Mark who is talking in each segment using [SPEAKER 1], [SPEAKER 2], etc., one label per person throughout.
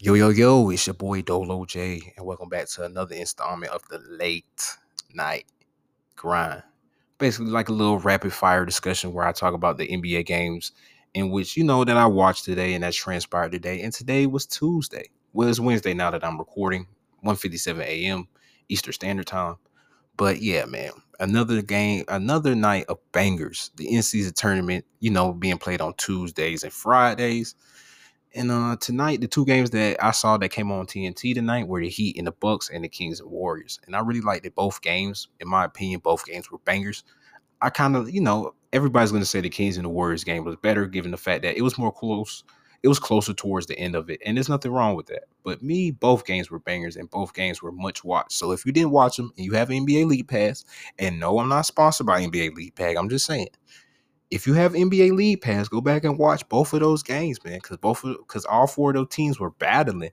[SPEAKER 1] Yo, yo, yo, it's your boy Dolo J, and welcome back to another installment of the late night grind. Basically, like a little rapid fire discussion where I talk about the NBA games in which you know that I watched today and that transpired today. And today was Tuesday. Well, it's Wednesday now that I'm recording, 1:57 a.m. Eastern Standard Time. But yeah, man, another game, another night of bangers. The in-season tournament, you know, being played on Tuesdays and Fridays. And uh tonight, the two games that I saw that came on TNT tonight were the Heat and the Bucks and the Kings and Warriors. And I really liked that both games. In my opinion, both games were bangers. I kind of, you know, everybody's going to say the Kings and the Warriors game was better, given the fact that it was more close. It was closer towards the end of it, and there's nothing wrong with that. But me, both games were bangers, and both games were much watched. So if you didn't watch them and you have NBA League Pass, and no, I'm not sponsored by NBA League Pass, I'm just saying if you have NBA League Pass, go back and watch both of those games, man, because both because all four of those teams were battling.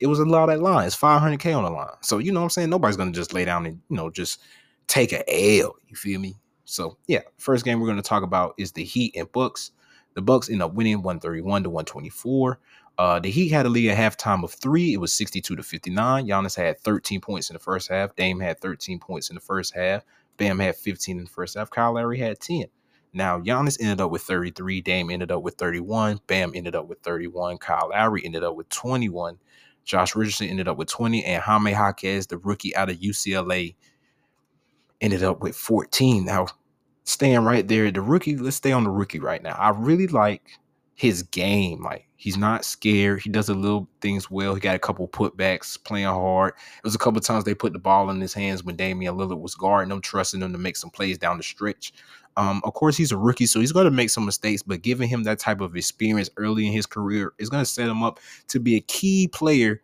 [SPEAKER 1] It was a lot of line. It's 500k on the line, so you know what I'm saying. Nobody's gonna just lay down and you know just take a L. You feel me? So yeah, first game we're gonna talk about is the Heat and Bucks. The Bucks end up winning 131 to 124. Uh, the Heat had a lead at halftime of three. It was 62 to 59. Giannis had 13 points in the first half. Dame had 13 points in the first half. Bam had 15 in the first half. Kyle Lowry had 10. Now, Giannis ended up with 33. Dame ended up with 31. Bam ended up with 31. Kyle Lowry ended up with 21. Josh Richardson ended up with 20. And Jaime Jaquez, the rookie out of UCLA, ended up with 14. Now, staying right there, the rookie, let's stay on the rookie right now. I really like his game. Like, he's not scared. He does a little things well. He got a couple putbacks, playing hard. It was a couple times they put the ball in his hands when Damian Lillard was guarding him, trusting him to make some plays down the stretch. Um, of course, he's a rookie, so he's going to make some mistakes, but giving him that type of experience early in his career is going to set him up to be a key player.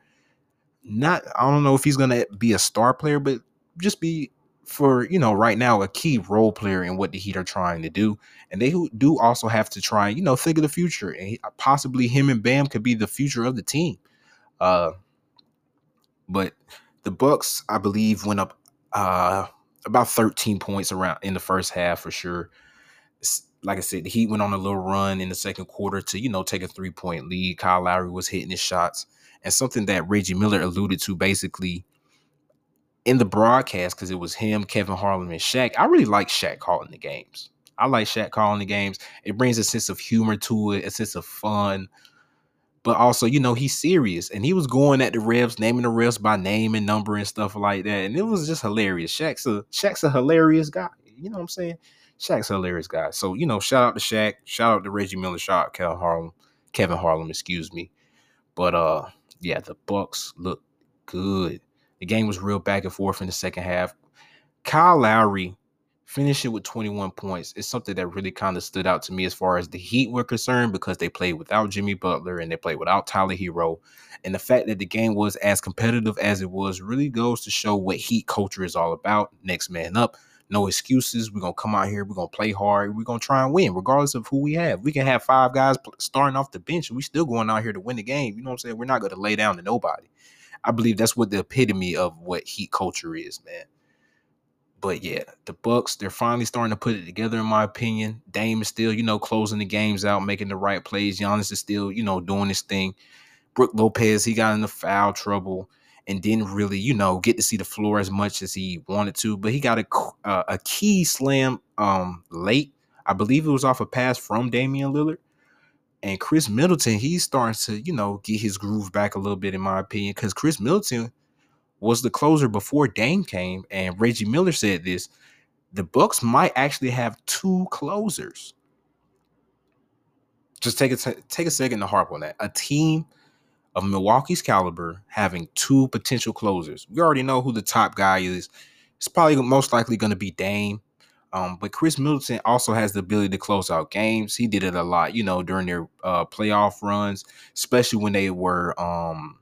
[SPEAKER 1] Not, I don't know if he's going to be a star player, but just be for you know right now a key role player in what the Heat are trying to do, and they do also have to try you know think of the future, and possibly him and Bam could be the future of the team. Uh, but the Bucks, I believe, went up uh about 13 points around in the first half for sure. Like I said, the Heat went on a little run in the second quarter to, you know, take a three point lead. Kyle Lowry was hitting his shots. And something that Reggie Miller alluded to basically in the broadcast, because it was him, Kevin Harlan, and Shaq. I really like Shaq calling the games. I like Shaq calling the games. It brings a sense of humor to it, a sense of fun, but also, you know, he's serious and he was going at the refs, naming the refs by name and number and stuff like that. And it was just hilarious. Shaq's a Shaq's a hilarious guy. You know what I'm saying? Shaq's a hilarious guy. So, you know, shout out to Shaq, shout out to Reggie Miller, shout out Kevin Harlan, Kevin Harlan, excuse me. But uh yeah, the Bucks look good. The game was real back and forth in the second half. Kyle Lowry finishing with 21 points is something that really kind of stood out to me as far as the Heat were concerned because they played without Jimmy Butler and they played without Tyler Herro. And the fact that the game was as competitive as it was really goes to show what Heat culture is all about. Next man up. No excuses. We're going to come out here. We're going to play hard. We're going to try and win, regardless of who we have. We can have five guys starting off the bench and we're still going out here to win the game. You know what I'm saying? We're not going to lay down to nobody. I believe that's what the epitome of what Heat culture is, man. But yeah, the Bucks, they're finally starting to put it together, in my opinion. Dame is still, you know, closing the games out, making the right plays. Giannis is still, you know, doing his thing. Brook Lopez, he got into foul trouble and didn't really, you know, get to see the floor as much as he wanted to. But he got a uh, a key slam um late. I believe it was off a pass from Damian Lillard. And Khris Middleton, he's starting to, you know, get his groove back a little bit, in my opinion, because Khris Middleton was the closer before Dame came, and Reggie Miller said this: the Bucks might actually have two closers. Just take a t- take a second to harp on that. A team of Milwaukee's caliber having two potential closers. We already know who the top guy is. It's probably most likely going to be Dame. Um, but Khris Middleton also has the ability to close out games. He did it a lot, you know, during their uh, playoff runs, especially when they were um,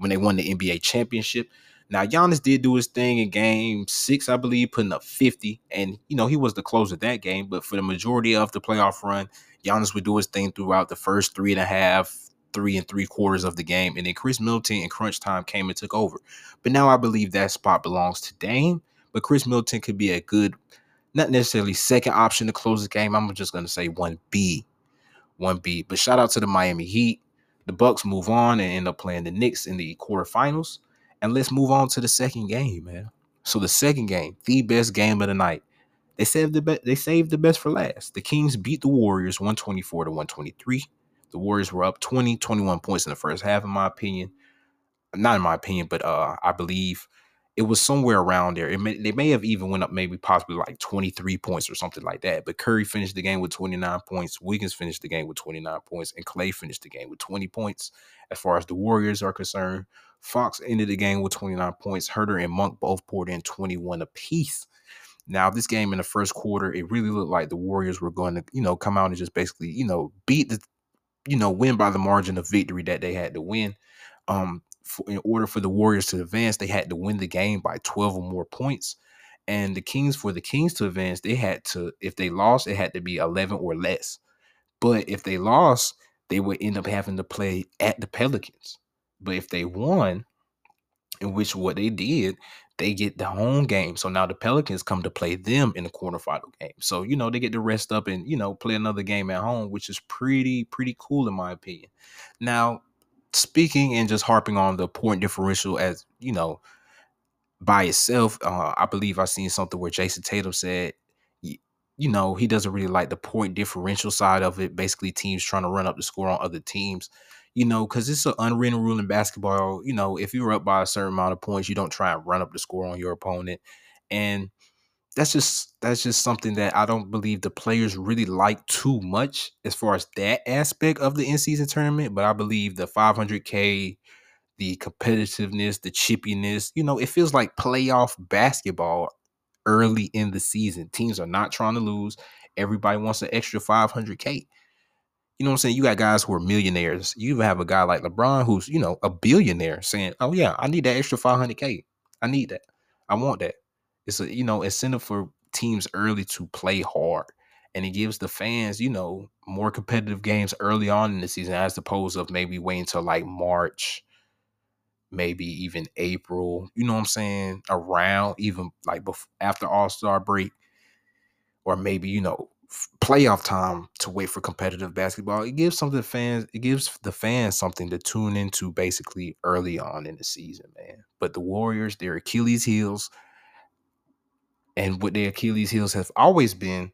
[SPEAKER 1] when they won the NBA championship. Now Giannis did do his thing in game six, I believe, putting up 50. And you know, he was the closer of that game, but for the majority of the playoff run, Giannis would do his thing throughout the first three and a half, three and three quarters of the game. And then Khris Middleton in crunch time came and took over. But now I believe that spot belongs to Dame. But Khris Middleton could be a good, not necessarily second option to close the game. I'm just gonna say one B. One B. But shout out to the Miami Heat The Bucks move on and end up playing the Knicks in the quarterfinals. And let's move on to the second game, man. So the second game, the best game of the night. They saved the be- they saved the best for last. The Kings beat the Warriors 124 to 123. The Warriors were up 20, 21 points in the first half, in my opinion. Not in my opinion, but uh, I believe it was somewhere around there. It may, they may have even went up maybe possibly like 23 points or something like that. But Curry finished the game with 29 points. Wiggins finished the game with 29 points. And Clay finished the game with 20 points. As far as the Warriors are concerned, Fox ended the game with 29 points. Huerter and Monk both poured in 21 apiece. Now, this game in the first quarter, it really looked like the Warriors were going to, you know, come out and just basically, you know, beat the, you know, win by the margin of victory that they had to win. Um, in order for the Warriors to advance, they had to win the game by 12 or more points. And the Kings, for the Kings to advance, they had to, if they lost, it had to be 11 or less. But if they lost, they would end up having to play at the Pelicans. But if they won, in which what they did, they get the home game. So now the Pelicans come to play them in the quarterfinal game. So, you know, they get to rest up and, you know, play another game at home, which is pretty, pretty cool in my opinion. Now, speaking and just harping on the point differential as, you know, by itself, uh, I believe I seen something where Jayson Tatum said, you know, he doesn't really like the point differential side of it. Basically, teams trying to run up the score on other teams you know, because it's an unwritten rule in basketball. You know, if you're up by a certain amount of points, you don't try and run up the score on your opponent. And that's just that's just something that I don't believe the players really like too much as far as that aspect of the in season tournament. But I believe the 500k, the competitiveness, the chippiness, you know, it feels like playoff basketball early in the season. Teams are not trying to lose. Everybody wants an extra 500k you know what I'm saying? You got guys who are millionaires. You even have a guy like LeBron who's, you know, a billionaire saying, Oh yeah, I need that extra 500K. I need that. I want that. It's a, you know, incentive for teams early to play hard. And it gives the fans, you know, more competitive games early on in the season as opposed of maybe waiting until like March, maybe even April. You know what I'm saying? Around even like before, after All Star break, or maybe you know playoff time to wait for competitive basketball. It gives something fans. It gives the fans something to tune into basically early on in the season, man. But the Warriors, their Achilles heels, and what their Achilles heels have always been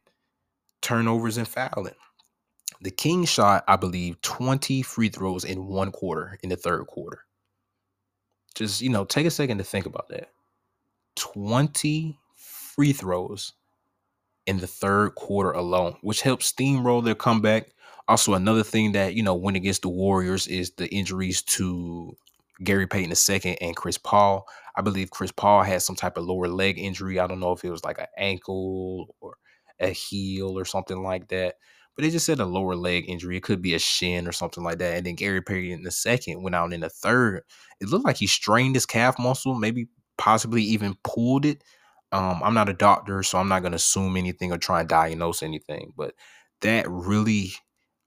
[SPEAKER 1] turnovers and fouling. The Kings shot, I believe, 20 free throws in one quarter in the third quarter. Just, you know, take a second to think about that. 20 free throws in the third quarter alone, which helped steamroll their comeback. Also, another thing that you know went against the Warriors is the injuries to Gary Payton II and Chris Paul. I believe Chris Paul had some type of lower leg injury. I don't know if it was like an ankle or a heel or something like that. But they just said a lower leg injury. It could be a shin or something like that. And then Gary Payton second went out in the third. It looked like he strained his calf muscle, maybe possibly even pulled it. Um, I'm not a doctor, so I'm not gonna assume anything or try and diagnose anything, but that really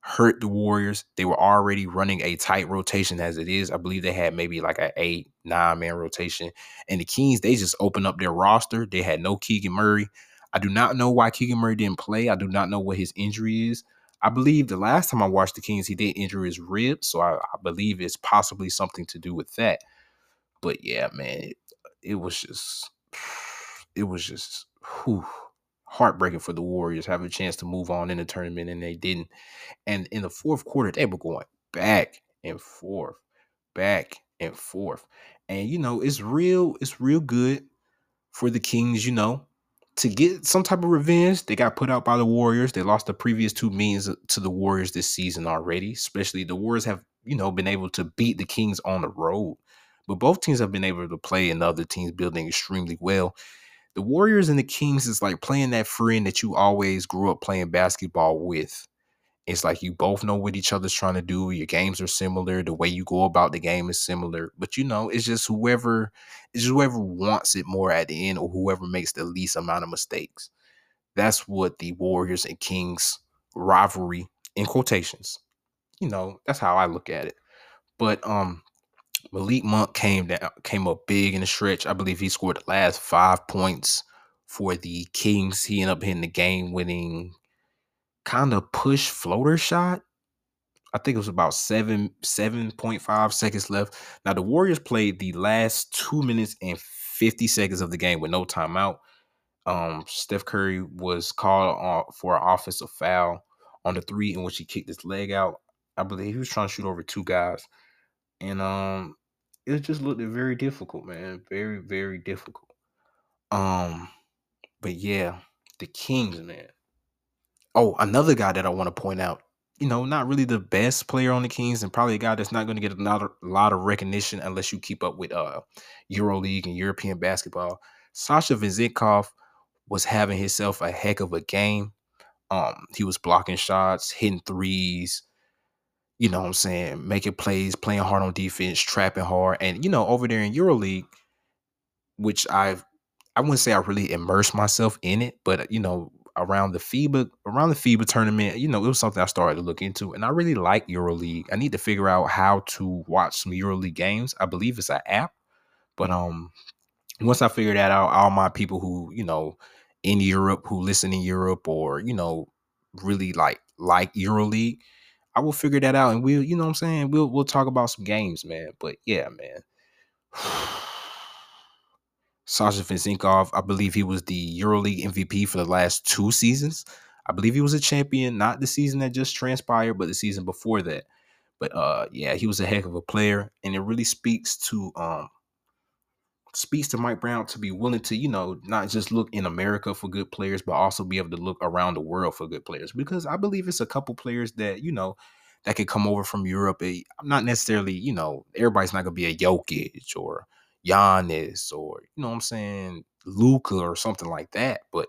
[SPEAKER 1] hurt the Warriors. They were already running a tight rotation as it is. I believe they had maybe like an eight, nine man rotation. And the Kings, they just opened up their roster. They had no Keegan Murray. I do not know why Keegan Murray didn't play. I do not know what his injury is. I believe the last time I watched the Kings, he did injure his ribs. So I, I believe it's possibly something to do with that. But yeah, man, it, it was just it was just whew, heartbreaking for the Warriors having a chance to move on in the tournament and they didn't. And in the fourth quarter, they were going back and forth, back and forth. And you know, it's real, it's real good for the Kings, you know, to get some type of revenge. They got put out by the Warriors. They lost the previous two meetings to the Warriors this season already. Especially the Warriors have, you know, been able to beat the Kings on the road. But both teams have been able to play the other teams building extremely well the Warriors and the Kings is like playing that friend that you always grew up playing basketball with. It's like you both know what each other's trying to do. Your games are similar. The way you go about the game is similar. But you know, it's just whoever it's just whoever wants it more at the end or whoever makes the least amount of mistakes. That's what the Warriors and Kings rivalry in quotations. You know, that's how I look at it. But um Malik Monk came down, came up big in the stretch. I believe he scored the last five points for the Kings. He ended up hitting the game winning kind of push floater shot. I think it was about seven seven point five seconds left. Now the Warriors played the last two minutes and fifty seconds of the game with no timeout. Um, Steph Curry was called for an offensive foul on the three in which he kicked his leg out. I believe he was trying to shoot over two guys, and um, it just looked very difficult, man. Very very difficult. Um, but yeah, the Kings, man. Oh, another guy that I want to point out you know, not really the best player on the Kings, and probably a guy that's not going to get a lot, of, recognition unless you keep up with uh EuroLeague and European basketball. Sasha Vezenkov was having himself a heck of a game. Um, he was blocking shots, hitting threes, you know what I'm saying, making plays, playing hard on defense, trapping hard. And, you know, over there in EuroLeague, which I've I wouldn't say I really immersed myself in it, but you know, around the FIBA around the FIBA tournament, you know, it was something I started to look into, and I really like EuroLeague. I need to figure out how to watch some EuroLeague games. I believe it's an app, but um, once I figure that out, all my people who you know in Europe who listen in Europe or you know really like like EuroLeague, I will figure that out, and we'll you know what I'm saying we'll we'll talk about some games, man. But yeah, man. Sasha Vezenkov, I believe he was the EuroLeague MVP for the last two seasons. I believe he was a champion, not the season that just transpired, but the season before that. But uh, yeah, he was a heck of a player, and it really speaks to um speaks to Mike Brown to be willing to, you know, not just look in America for good players, but also be able to look around the world for good players. Because I believe it's a couple players that, you know, that could come over from Europe. I'm not necessarily, you know, everybody's not gonna be a Jokic or Giannis or you know what I'm saying, Luka or something like that. But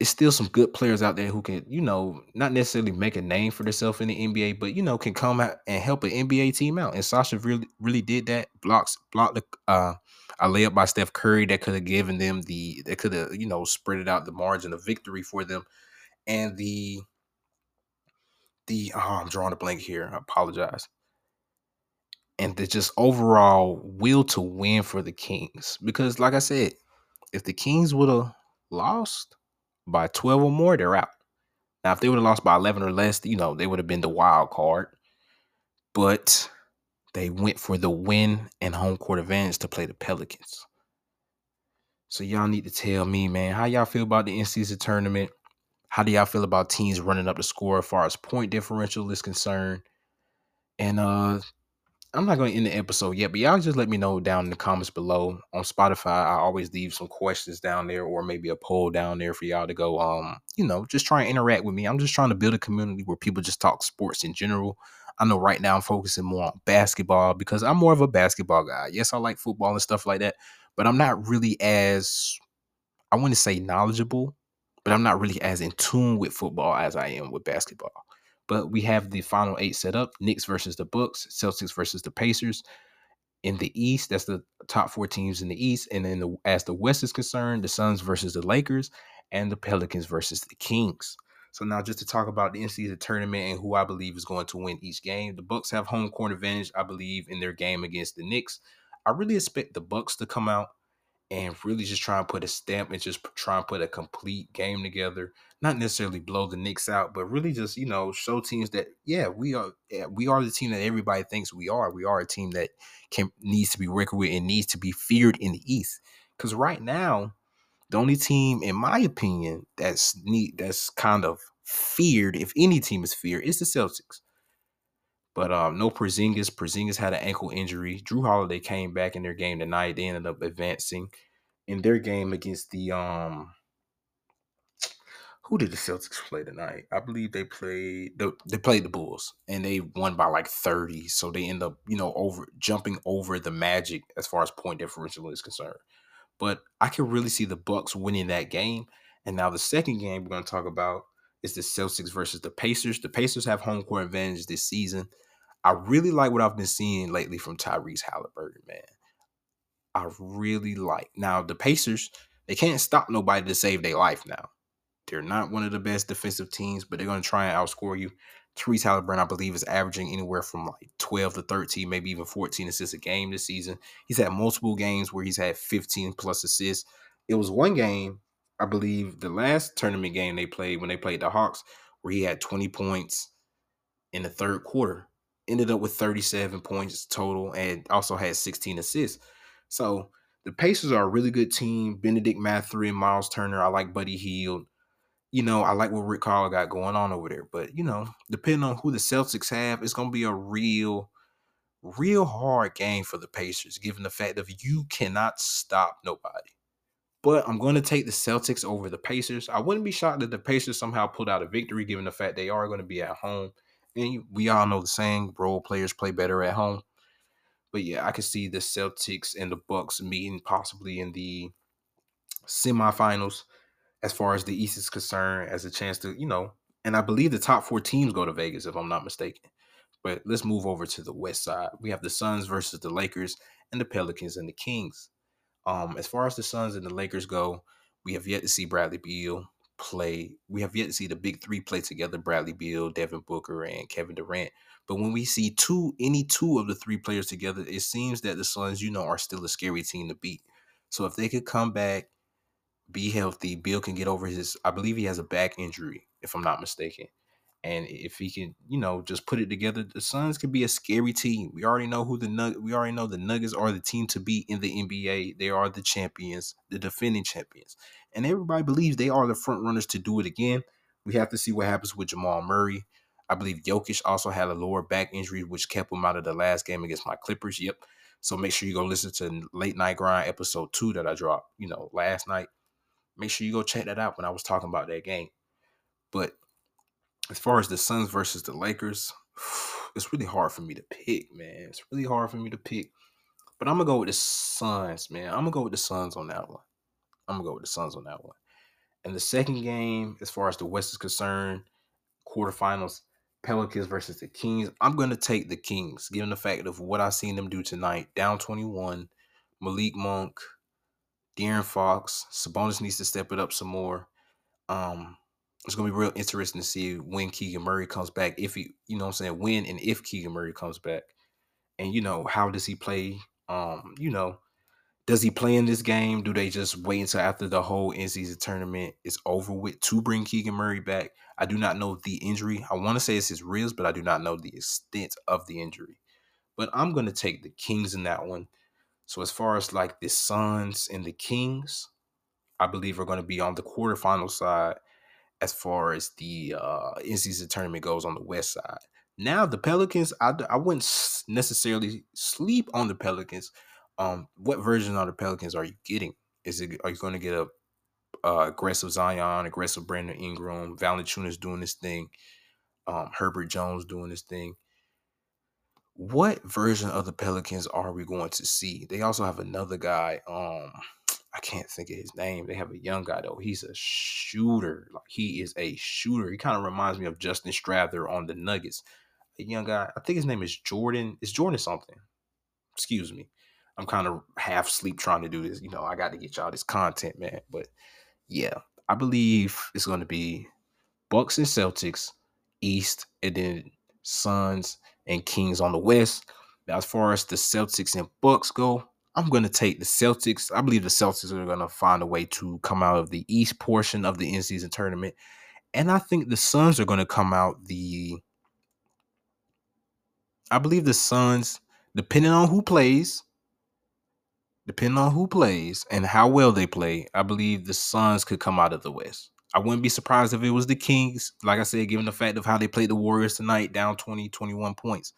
[SPEAKER 1] it's still some good players out there who can, you know, not necessarily make a name for themselves in the NBA, but you know, can come out and help an NBA team out. And Sasha really, really did that. Blocks, blocked the uh, a layup by Steph Curry that could have given them the, that could have, you know, spread it out the margin of victory for them. And the, the, oh, I'm drawing a blank here. I apologize and the just overall will to win for the Kings. Because, like I said, if the Kings would have lost by 12 or more, they're out. Now, if they would have lost by 11 or less, you know, they would have been the wild card. But they went for the win and home court advantage to play the Pelicans. So y'all need to tell me, man, how y'all feel about the in-season tournament? How do y'all feel about teams running up the score as far as point differential is concerned? And uh I'm not going to end the episode yet, but y'all just let me know down in the comments below on Spotify. I always leave some questions down there or maybe a poll down there for y'all to go, um, you know, just try and interact with me. I'm just trying to build a community where people just talk sports in general. I know right now I'm focusing more on basketball because I'm more of a basketball guy. Yes, I like football and stuff like that, but I'm not really as, I wouldn't say knowledgeable, but I'm not really as in tune with football as I am with basketball. But we have the final eight set up: Knicks versus the Bucks, Celtics versus the Pacers. In the East, that's the top four teams in the East, and then the, as the West is concerned, the Suns versus the Lakers, and the Pelicans versus the Kings. So now, just to talk about the in-season tournament and who I believe is going to win each game, the Bucks have home court advantage. I believe in their game against the Knicks. I really expect the Bucks to come out and really just try and put a stamp and just try and put a complete game together. Not necessarily blow the Knicks out, but really just you know show teams that yeah we are we are the team that everybody thinks we are. We are a team that can needs to be reckoned with and needs to be feared in the East. Because right now, the only team, in my opinion, that's neat that's kind of feared, if any team is feared, is the Celtics. But um, no Porzingis. Porzingis had an ankle injury. Jrue Holiday came back in their game tonight. They ended up advancing in their game against the um. Who did the Celtics play tonight? I believe they played the, they played the Bulls and they won by like 30. So they end up, you know, over jumping over the magic as far as point differential is concerned. But I can really see the Bucks winning that game. And now the second game we're going to talk about is the Celtics versus the Pacers. The Pacers have home court advantage this season. I really like what I've been seeing lately from Tyrese Halliburton, man. I really like. Now, the Pacers, they can't stop nobody to save their life now. They're not one of the best defensive teams, but they're going to try and outscore you. Tyrese Halliburton, I believe, is averaging anywhere from like 12 to 13, maybe even 14 assists a game this season. He's had multiple games where he's had 15 plus assists. It was one game I believe the last tournament game they played when they played the Hawks, where he had 20 points, in the third quarter. Ended up with 37 points total and also had 16 assists. So the Pacers are a really good team. Bennedict Mathurin, Miles Turner. I like Buddy Hield. You know, I like what Rick Carlisle got going on over there. But, you know, depending on who the Celtics have, it's going to be a real, real hard game for the Pacers, given the fact that you cannot stop nobody. But I'm going to take the Celtics over the Pacers. I wouldn't be shocked that the Pacers somehow pulled out a victory, given the fact they are going to be at home. And we all know the saying, role players play better at home. But yeah, I can see the Celtics and the Bucks meeting possibly in the semifinals as far as the East is concerned, as a chance to, you know, and I believe the top four teams go to Vegas, if I'm not mistaken. But let's move over to the West side. We have the Suns versus the Lakers and the Pelicans and the Kings. Um, as far as the Suns and the Lakers go, we have yet to see Bradley Beal play. We have yet to see the big three play together: Bradley Beal, Devin Booker, and Kevin Durant. But when we see two, any two of the three players together, it seems that the Suns, you know, are still a scary team to beat. So if they could come back, be healthy, Beal can get over his. I believe he has a back injury, if I'm not mistaken. And if he can, you know, just put it together, the Suns could be a scary team. We already know who the Nug- we already know the Nuggets are the team to beat in the NBA. They are the champions, the defending champions. And everybody believes they are the front runners to do it again. We have to see what happens with Jamal Murray. I believe Jokic also had a lower back injury, which kept him out of the last game against my Clippers. Yep. So make sure you go listen to Late Night Grind episode two that I dropped, you know, last night. Make sure you go check that out when I was talking about that game. But as far as the Suns versus the Lakers, it's really hard for me to pick, man. It's really hard for me to pick. But I'm gonna go with the Suns, man. I'm gonna go with the Suns on that one. I'm gonna go with the Suns on that one. And the second game, as far as the West is concerned, quarterfinals, Pelicans versus the Kings. I'm gonna take the Kings, given the fact of what I've seen them do tonight. Down 21, Malik Monk, De'Aaron Fox, Sabonis needs to step it up some more. Um, it's gonna be real interesting to see when Keegan Murray comes back. If he, you know, I'm saying when and if Keegan Murray comes back, and you know how does he play? Um, you know, does he play in this game? Do they just wait until after the whole season tournament is over with to bring Keegan Murray back? I do not know the injury. I want to say it's his ribs, but I do not know the extent of the injury. But I'm gonna take the Kings in that one. So as far as like the Suns and the Kings, I believe are going to be on the quarterfinal side as far as the uh, in-season tournament goes on the west side. Now the Pelicans, I, I wouldn't necessarily sleep on the Pelicans. Um, what version of the Pelicans are you getting? Is it are you going to get a uh, aggressive Zion, aggressive Brandon Ingram, Valanciunas doing this thing, um, Herbert Jones doing this thing? What version of the Pelicans are we going to see? They also have another guy. Um, I can't think of his name. They have a young guy though. He's a shooter. Like he is a shooter. He kind of reminds me of Justin Strawther on the Nuggets. A young guy. I think his name is Jordan. It's Jordan something. Excuse me. I'm kind of half sleep trying to do this. You know, I got to get y'all this content, man. But yeah, I believe it's going to be Bucks and Celtics East, and then Suns and Kings on the West. Now, as far as the Celtics and Bucks go, I'm going to take the Celtics. I believe the Celtics are going to find a way to come out of the East portion of the in-season tournament, and I think the Suns are going to come out the. I believe the Suns, depending on who plays, depending on who plays and how well they play, I believe the Suns could come out of the West. I wouldn't be surprised if it was the Kings, like I said, given the fact of how they played the Warriors tonight, down 20, 21 points.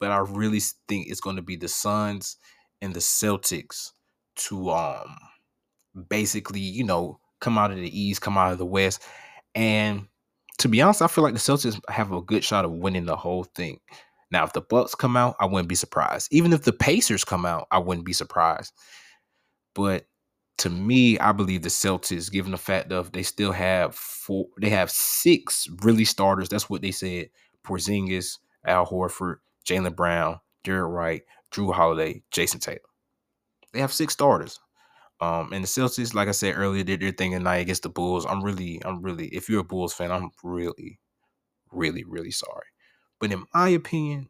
[SPEAKER 1] But I really think it's going to be the Suns and the Celtics to um basically, you know, come out of the East, come out of the West. And to be honest, I feel like the Celtics have a good shot of winning the whole thing. Now, if the Bucks come out, I wouldn't be surprised. Even if the Pacers come out, I wouldn't be surprised. But to me, I believe the Celtics, given the fact of they still have four, they have six really starters. That's what they said: Porzingis, Al Horford, Jaylen Brown, Derrick White, Jrue Holiday, Jason Taylor. They have six starters. Um, and the Celtics, like I said earlier, they're, they're thinking night against the Bulls. I'm really, I'm really, if you're a Bulls fan, I'm really, really, really sorry. But in my opinion,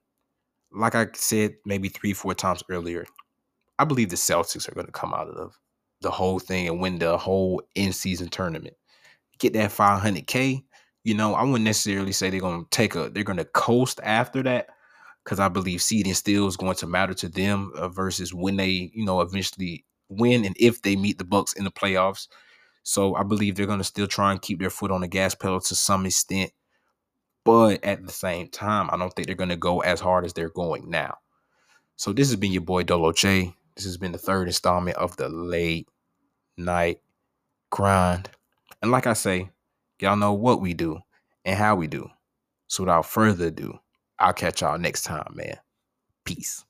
[SPEAKER 1] like I said maybe three, four times earlier, I believe the Celtics are going to come out of the whole thing and win the whole in season tournament. Get that 500K, you know, I wouldn't necessarily say they're gonna take a they're gonna coast after that because I believe seeding still is going to matter to them uh, versus when they, you know, eventually win and if they meet the Bucks in the playoffs. So I believe they're going to still try and keep their foot on the gas pedal to some extent. But at the same time, I don't think they're going to go as hard as they're going now. So this has been your boy Dolo J. This has been the third installment of the late night grind. And like I say, y'all know what we do and how we do. So without further ado, I'll catch y'all next time, man. Peace.